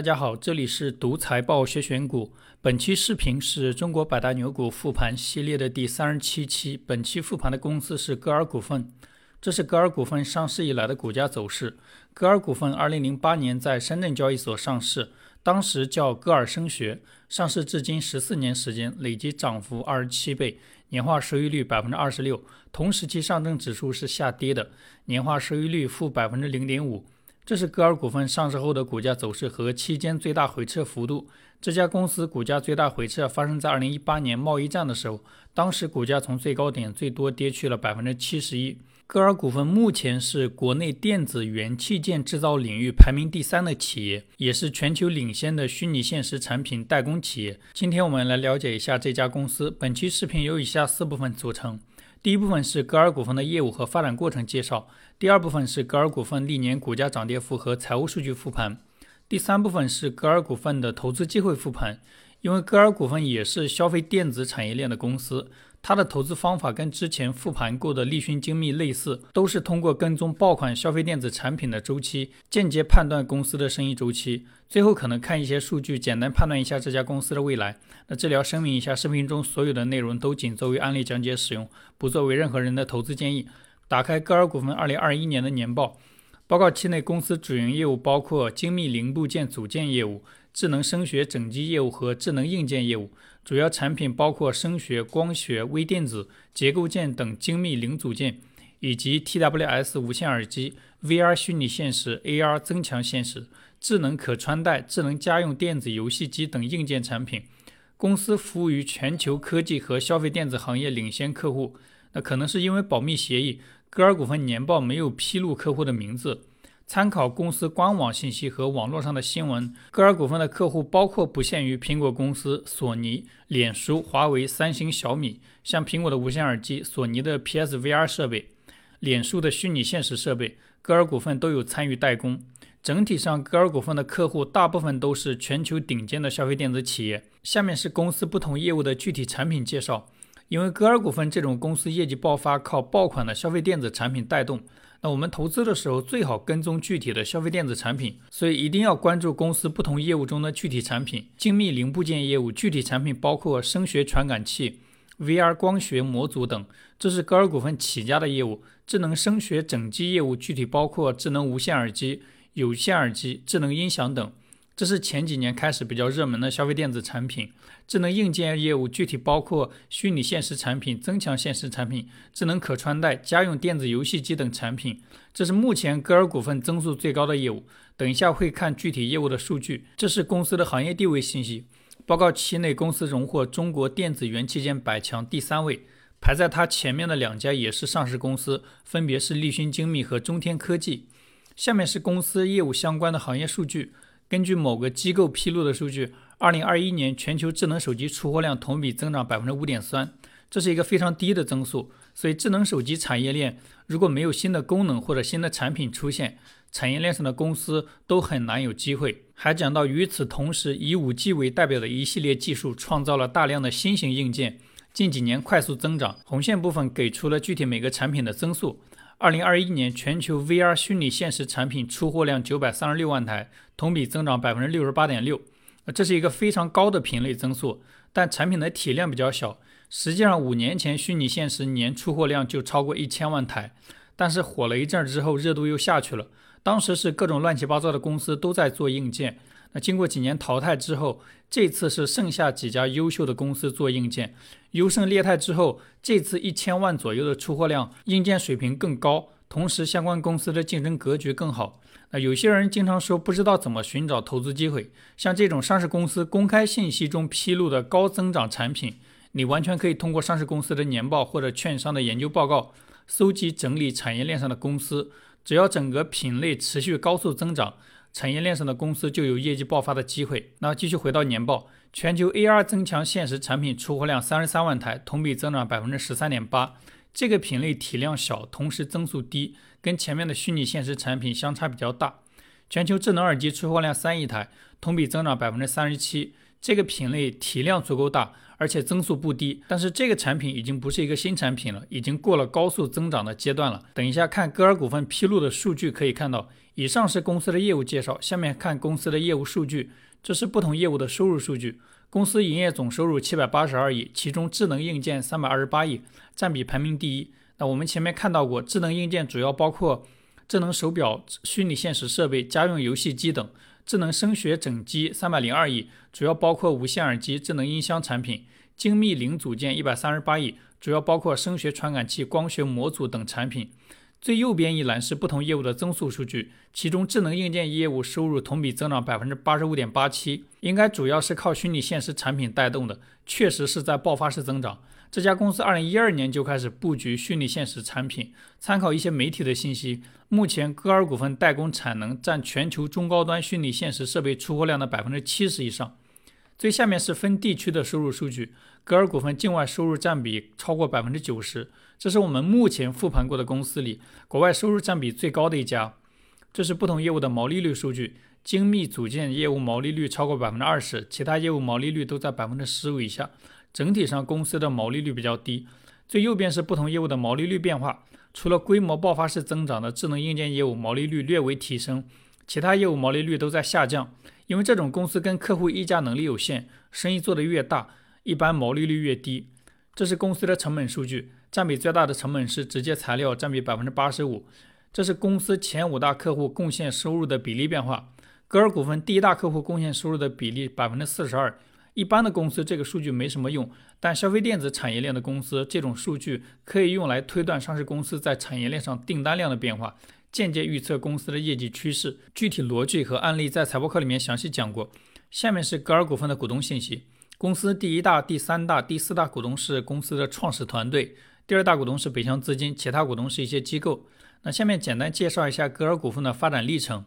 大家好，这里是读财报学选股。本期视频是中国百大牛股复盘系列的第三十七期。本期复盘的公司是歌尔股份。这是歌尔股份上市以来的股价走势。歌尔股份二零零八年在深圳交易所上市，当时叫歌尔声学。上市至今十四年时间，累计涨幅二十七倍，年化收益率百分之二十六。同时期上证指数是下跌的，年化收益率负百分之零点五。这是歌尔股份上市后的股价走势和期间最大回撤幅度。这家公司股价最大回撤发生在二零一八年贸易战的时候，当时股价从最高点最多跌去了百分之七十一。歌尔股份目前是国内电子元器件制造领域排名第三的企业，也是全球领先的虚拟现实产品代工企业。今天我们来了解一下这家公司。本期视频由以下四部分组成。第一部分是歌尔股份的业务和发展过程介绍，第二部分是歌尔股份历年股价涨跌幅和财务数据复盘，第三部分是歌尔股份的投资机会复盘。因为歌尔股份也是消费电子产业链的公司。它的投资方法跟之前复盘过的立讯精密类似，都是通过跟踪爆款消费电子产品的周期，间接判断公司的生意周期，最后可能看一些数据，简单判断一下这家公司的未来。那这里要声明一下，视频中所有的内容都仅作为案例讲解使用，不作为任何人的投资建议。打开歌尔股份二零二一年的年报，报告期内公司主营业务包括精密零部件组件业务。智能声学整机业务和智能硬件业务，主要产品包括声学、光学、微电子、结构件等精密零组件，以及 TWS 无线耳机、VR 虚拟现实、AR 增强现实、智能可穿戴、智能家用电子游戏机等硬件产品。公司服务于全球科技和消费电子行业领先客户。那可能是因为保密协议，歌尔股份年报没有披露客户的名字。参考公司官网信息和网络上的新闻，歌尔股份的客户包括不限于苹果公司、索尼、脸书、华为、三星、小米，像苹果的无线耳机、索尼的 PSVR 设备、脸书的虚拟现实设备，歌尔股份都有参与代工。整体上，歌尔股份的客户大部分都是全球顶尖的消费电子企业。下面是公司不同业务的具体产品介绍。因为歌尔股份这种公司业绩爆发靠爆款的消费电子产品带动。那我们投资的时候最好跟踪具体的消费电子产品，所以一定要关注公司不同业务中的具体产品。精密零部件业务具体产品包括声学传感器、VR 光学模组等，这是歌尔股份起家的业务。智能声学整机业务具体包括智能无线耳机、有线耳机、智能音响等。这是前几年开始比较热门的消费电子产品。智能硬件业务具体包括虚拟现实产品、增强现实产品、智能可穿戴、家用电子游戏机等产品。这是目前歌尔股份增速最高的业务。等一下会看具体业务的数据。这是公司的行业地位信息。报告期内，公司荣获中国电子元器件百强第三位，排在它前面的两家也是上市公司，分别是立讯精密和中天科技。下面是公司业务相关的行业数据。根据某个机构披露的数据，二零二一年全球智能手机出货量同比增长百分之五点三，这是一个非常低的增速。所以，智能手机产业链如果没有新的功能或者新的产品出现，产业链上的公司都很难有机会。还讲到，与此同时，以五 G 为代表的一系列技术创造了大量的新型硬件，近几年快速增长。红线部分给出了具体每个产品的增速。二零二一年全球 VR 虚拟现实产品出货量九百三十六万台，同比增长百分之六十八点六，这是一个非常高的品类增速，但产品的体量比较小。实际上，五年前虚拟现实年出货量就超过一千万台，但是火了一阵之后，热度又下去了。当时是各种乱七八糟的公司都在做硬件。那经过几年淘汰之后，这次是剩下几家优秀的公司做硬件，优胜劣汰之后，这次一千万左右的出货量，硬件水平更高，同时相关公司的竞争格局更好。那有些人经常说不知道怎么寻找投资机会，像这种上市公司公开信息中披露的高增长产品，你完全可以通过上市公司的年报或者券商的研究报告，搜集整理产业链上的公司，只要整个品类持续高速增长。产业链上的公司就有业绩爆发的机会。那继续回到年报，全球 AR 增强现实产品出货量三十三万台，同比增长百分之十三点八。这个品类体量小，同时增速低，跟前面的虚拟现实产品相差比较大。全球智能耳机出货量三亿台，同比增长百分之三十七。这个品类体量足够大，而且增速不低。但是这个产品已经不是一个新产品了，已经过了高速增长的阶段了。等一下看歌尔股份披露的数据，可以看到，以上是公司的业务介绍，下面看公司的业务数据，这是不同业务的收入数据。公司营业总收入七百八十二亿，其中智能硬件三百二十八亿，占比排名第一。那我们前面看到过，智能硬件主要包括智能手表、虚拟现实设备、家用游戏机等；智能声学整机三百零二亿，主要包括无线耳机、智能音箱产品；精密零组件一百三十八亿，主要包括声学传感器、光学模组等产品。最右边一栏是不同业务的增速数据，其中智能硬件业务收入同比增长百分之八十五点八七，应该主要是靠虚拟现实产品带动的，确实是在爆发式增长。这家公司二零一二年就开始布局虚拟现实产品，参考一些媒体的信息，目前歌尔股份代工产能占全球中高端虚拟现实设备出货量的百分之七十以上。最下面是分地区的收入数据，歌尔股份境外收入占比超过百分之九十。这是我们目前复盘过的公司里，国外收入占比最高的一家。这是不同业务的毛利率数据，精密组件业务毛利率超过百分之二十，其他业务毛利率都在百分之十五以下。整体上公司的毛利率比较低。最右边是不同业务的毛利率变化，除了规模爆发式增长的智能硬件业务毛利率略微提升，其他业务毛利率都在下降。因为这种公司跟客户议价能力有限，生意做得越大，一般毛利率越低。这是公司的成本数据。占比最大的成本是直接材料，占比百分之八十五。这是公司前五大客户贡献收入的比例变化。格尔股份第一大客户贡献收入的比例百分之四十二。一般的公司这个数据没什么用，但消费电子产业链的公司这种数据可以用来推断上市公司在产业链上订单量的变化，间接预测公司的业绩趋势。具体逻辑和案例在财报课里面详细讲过。下面是格尔股份的股东信息。公司第一大、第三大、第四大股东是公司的创始团队。第二大股东是北向资金，其他股东是一些机构。那下面简单介绍一下格尔股份的发展历程。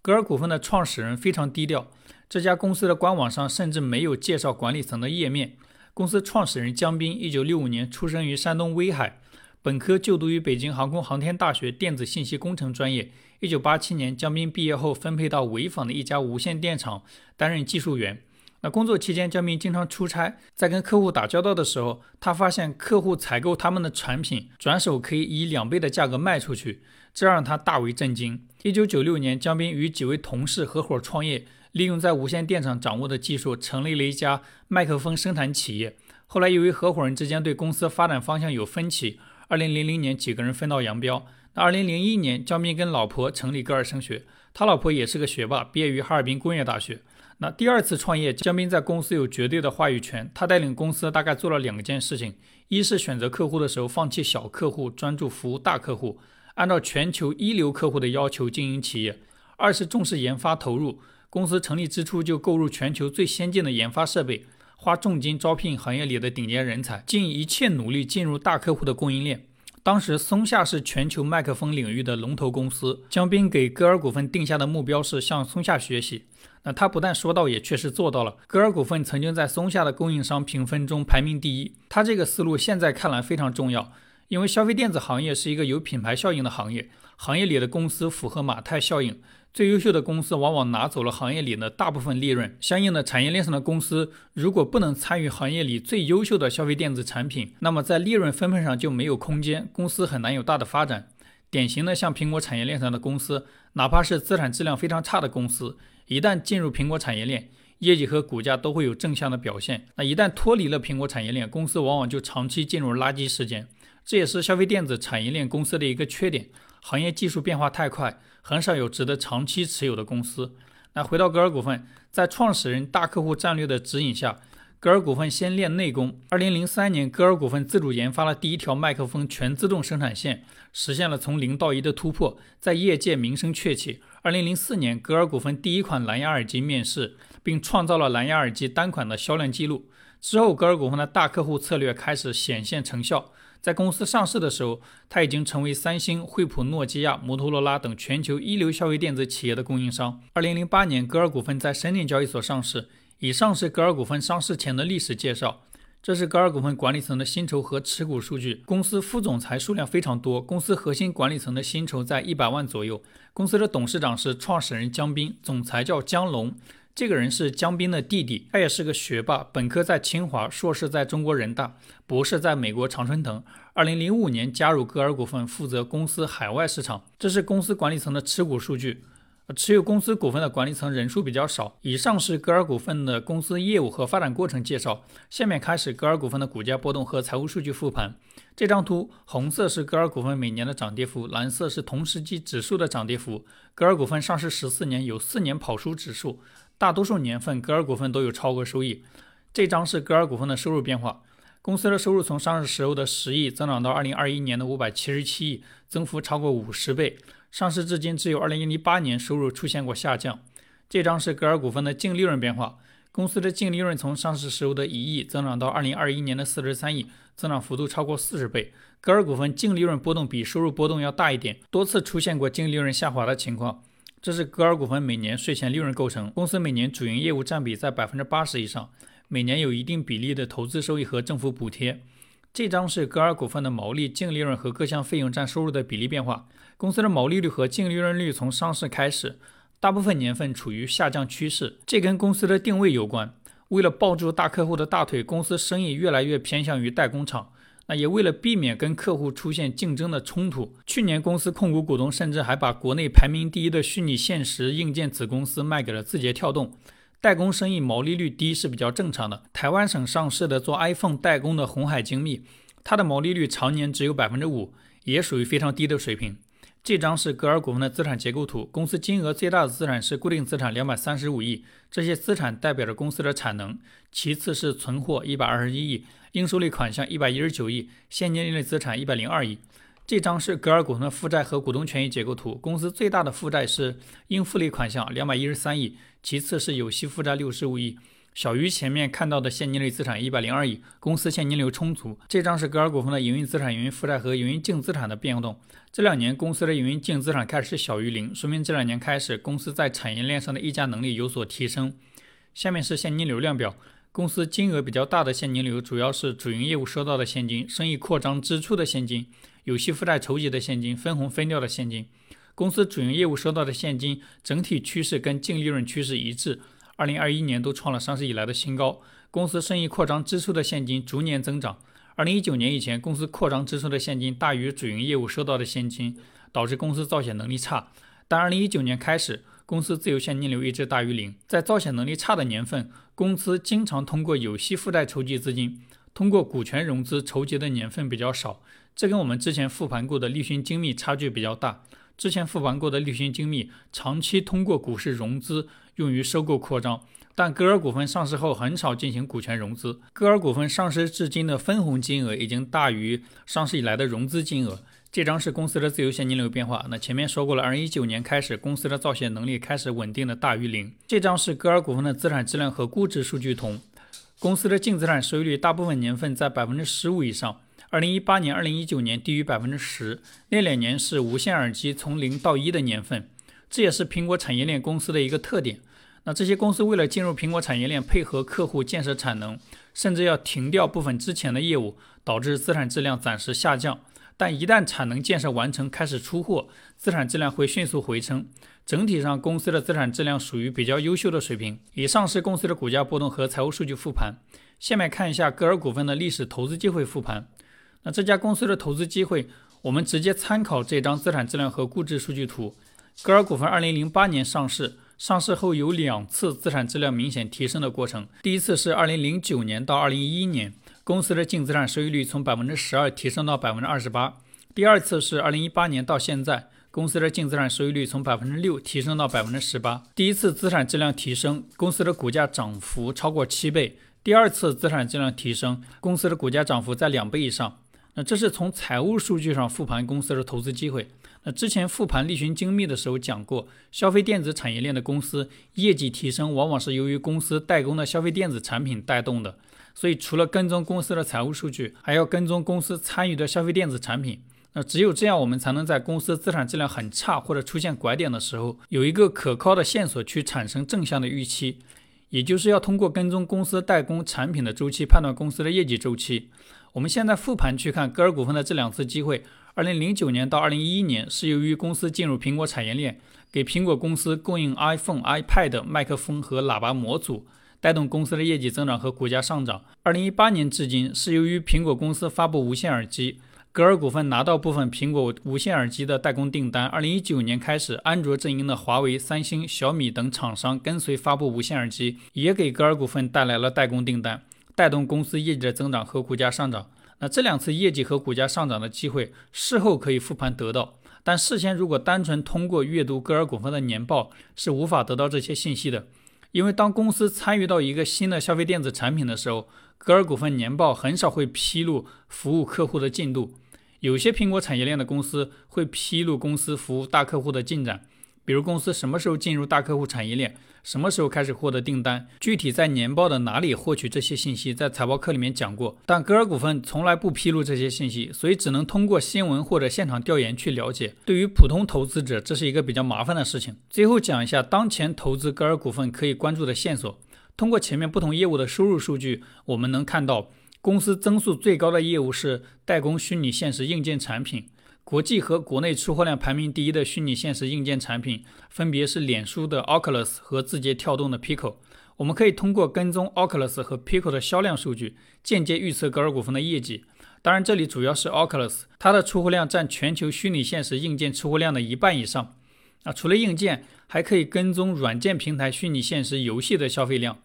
格尔股份的创始人非常低调，这家公司的官网上甚至没有介绍管理层的页面。公司创始人江斌，一九六五年出生于山东威海，本科就读于北京航空航天大学电子信息工程专业。一九八七年，江斌毕业后分配到潍坊的一家无线电厂担任技术员。那工作期间，江斌经常出差，在跟客户打交道的时候，他发现客户采购他们的产品，转手可以以两倍的价格卖出去，这让他大为震惊。一九九六年，江斌与几位同事合伙创业，利用在无线电厂掌握的技术，成立了一家麦克风生产企业。后来，由于合伙人之间对公司发展方向有分歧，二零零零年几个人分道扬镳。那二零零一年，江斌跟老婆成立歌尔声学，他老婆也是个学霸，毕业于哈尔滨工业大学。那第二次创业，江斌在公司有绝对的话语权。他带领公司大概做了两件事情：一是选择客户的时候放弃小客户，专注服务大客户，按照全球一流客户的要求经营企业；二是重视研发投入。公司成立之初就购入全球最先进的研发设备，花重金招聘行业里的顶尖人才，尽一切努力进入大客户的供应链。当时松下是全球麦克风领域的龙头公司，江斌给歌尔股份定下的目标是向松下学习。那他不但说到，也确实做到了。歌尔股份曾经在松下的供应商评分中排名第一。他这个思路现在看来非常重要，因为消费电子行业是一个有品牌效应的行业，行业里的公司符合马太效应，最优秀的公司往往拿走了行业里的大部分利润。相应的，产业链上的公司如果不能参与行业里最优秀的消费电子产品，那么在利润分配上就没有空间，公司很难有大的发展。典型的像苹果产业链上的公司，哪怕是资产质量非常差的公司。一旦进入苹果产业链，业绩和股价都会有正向的表现。那一旦脱离了苹果产业链，公司往往就长期进入垃圾时间。这也是消费电子产业链公司的一个缺点。行业技术变化太快，很少有值得长期持有的公司。那回到格尔股份，在创始人大客户战略的指引下，格尔股份先练内功。二零零三年，格尔股份自主研发了第一条麦克风全自动生产线，实现了从零到一的突破，在业界名声鹊起。二零零四年，格尔股份第一款蓝牙耳机面世，并创造了蓝牙耳机单款的销量记录。之后，格尔股份的大客户策略开始显现成效。在公司上市的时候，它已经成为三星、惠普、诺基亚、摩托罗拉等全球一流消费电子企业的供应商。二零零八年，格尔股份在深圳交易所上市。以上是格尔股份上市前的历史介绍。这是格尔股份管理层的薪酬和持股数据。公司副总裁数量非常多，公司核心管理层的薪酬在一百万左右。公司的董事长是创始人江斌，总裁叫江龙。这个人是江斌的弟弟，他也是个学霸，本科在清华，硕士在中国人大，博士在美国常春藤。二零零五年加入歌尔股份，负责公司海外市场。这是公司管理层的持股数据。持有公司股份的管理层人数比较少。以上是歌尔股份的公司业务和发展过程介绍。下面开始歌尔股份的股价波动和财务数据复盘。这张图，红色是歌尔股份每年的涨跌幅，蓝色是同时期指数的涨跌幅。歌尔股份上市十四年，有四年跑输指数，大多数年份歌尔股份都有超额收益。这张是歌尔股份的收入变化。公司的收入从上市时候的十亿增长到二零二一年的五百七十七亿，增幅超过五十倍。上市至今，只有二零一八年收入出现过下降。这张是格尔股份的净利润变化。公司的净利润从上市时候的一亿增长到二零二一年的四十三亿，增长幅度超过四十倍。格尔股份净利润波动比收入波动要大一点，多次出现过净利润下滑的情况。这是格尔股份每年税前利润构成。公司每年主营业务占比在百分之八十以上，每年有一定比例的投资收益和政府补贴。这张是格尔股份的毛利、净利润和各项费用占收入的比例变化。公司的毛利率和净利润率从上市开始，大部分年份处于下降趋势，这跟公司的定位有关。为了抱住大客户的大腿，公司生意越来越偏向于代工厂。那也为了避免跟客户出现竞争的冲突，去年公司控股股东甚至还把国内排名第一的虚拟现实硬件子公司卖给了字节跳动。代工生意毛利率低是比较正常的。台湾省上市的做 iPhone 代工的红海精密，它的毛利率常年只有百分之五，也属于非常低的水平。这张是格尔股份的资产结构图，公司金额最大的资产是固定资产两百三十五亿，这些资产代表着公司的产能。其次是存货一百二十一亿，应收类款项一百一十九亿，现金类资产一百零二亿。这张是格尔股份的负债和股东权益结构图。公司最大的负债是应付类款项两百一十三亿，其次是有息负债六十五亿，小于前面看到的现金类资产一百零二亿。公司现金流充足。这张是格尔股份的营运资产、营运负债和营运净资产的变动。这两年公司的营运净资产开始是小于零，说明这两年开始公司在产业链上的议价能力有所提升。下面是现金流量表。公司金额比较大的现金流主要是主营业务收到的现金、生意扩张支出的现金。有息负债筹集的现金、分红分掉的现金，公司主营业务收到的现金整体趋势跟净利润趋势一致，二零二一年都创了上市以来的新高。公司生意扩张支出的现金逐年增长，二零一九年以前，公司扩张支出的现金大于主营业务收到的现金，导致公司造血能力差。但二零一九年开始，公司自由现金流一直大于零，在造血能力差的年份，公司经常通过有息负债筹集资金，通过股权融资筹集的年份比较少。这跟我们之前复盘过的立讯精密差距比较大。之前复盘过的立讯精密长期通过股市融资用于收购扩张，但歌尔股份上市后很少进行股权融资。歌尔股份上市至今的分红金额已经大于上市以来的融资金额。这张是公司的自由现金流变化。那前面说过了，二零一九年开始，公司的造血能力开始稳定的大于零。这张是歌尔股份的资产质量和估值数据图。公司的净资产收益率大部分年份在百分之十五以上。二零一八年、二零一九年低于百分之十，那两年是无线耳机从零到一的年份，这也是苹果产业链公司的一个特点。那这些公司为了进入苹果产业链，配合客户建设产能，甚至要停掉部分之前的业务，导致资产质量暂时下降。但一旦产能建设完成，开始出货，资产质量会迅速回升。整体上，公司的资产质量属于比较优秀的水平。以上是公司的股价波动和财务数据复盘。下面看一下歌尔股份的历史投资机会复盘。那这家公司的投资机会，我们直接参考这张资产质量和估值数据图。歌尔股份二零零八年上市，上市后有两次资产质量明显提升的过程。第一次是二零零九年到二零一一年，公司的净资产收益率从百分之十二提升到百分之二十八。第二次是二零一八年到现在，公司的净资产收益率从百分之六提升到百分之十八。第一次资产质量提升，公司的股价涨幅超过七倍；第二次资产质量提升，公司的股价涨幅在两倍以上。那这是从财务数据上复盘公司的投资机会。那之前复盘立讯精密的时候讲过，消费电子产业链的公司业绩提升，往往是由于公司代工的消费电子产品带动的。所以除了跟踪公司的财务数据，还要跟踪公司参与的消费电子产品。那只有这样，我们才能在公司资产质量很差或者出现拐点的时候，有一个可靠的线索去产生正向的预期。也就是要通过跟踪公司代工产品的周期，判断公司的业绩周期。我们现在复盘去看歌尔股份的这两次机会。二零零九年到二零一一年是由于公司进入苹果产业链，给苹果公司供应 iPhone、iPad 麦克风和喇叭模组，带动公司的业绩增长和股价上涨。二零一八年至今是由于苹果公司发布无线耳机，歌尔股份拿到部分苹果无线耳机的代工订单。二零一九年开始，安卓阵营的华为、三星、小米等厂商跟随发布无线耳机，也给歌尔股份带来了代工订单，带动公司业绩的增长和股价上涨。那这两次业绩和股价上涨的机会，事后可以复盘得到，但事先如果单纯通过阅读歌尔股份的年报是无法得到这些信息的，因为当公司参与到一个新的消费电子产品的时候，歌尔股份年报很少会披露服务客户的进度，有些苹果产业链的公司会披露公司服务大客户的进展。比如公司什么时候进入大客户产业链，什么时候开始获得订单，具体在年报的哪里获取这些信息，在财报课里面讲过。但歌尔股份从来不披露这些信息，所以只能通过新闻或者现场调研去了解。对于普通投资者，这是一个比较麻烦的事情。最后讲一下当前投资歌尔股份可以关注的线索。通过前面不同业务的收入数据，我们能看到公司增速最高的业务是代工虚拟现实硬件产品。国际和国内出货量排名第一的虚拟现实硬件产品，分别是脸书的 Oculus 和字节跳动的 Pico。我们可以通过跟踪 Oculus 和 Pico 的销量数据，间接预测格尔股份的业绩。当然，这里主要是 Oculus，它的出货量占全球虚拟现实硬件出货量的一半以上。啊，除了硬件，还可以跟踪软件平台虚拟现实游戏的消费量，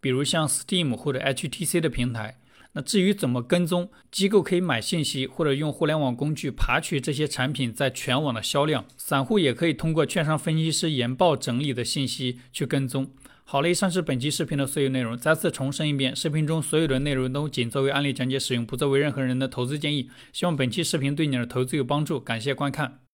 比如像 Steam 或者 HTC 的平台。那至于怎么跟踪，机构可以买信息，或者用互联网工具爬取这些产品在全网的销量。散户也可以通过券商分析师研报整理的信息去跟踪。好了，以上是本期视频的所有内容。再次重申一遍，视频中所有的内容都仅作为案例讲解使用，不作为任何人的投资建议。希望本期视频对你的投资有帮助，感谢观看。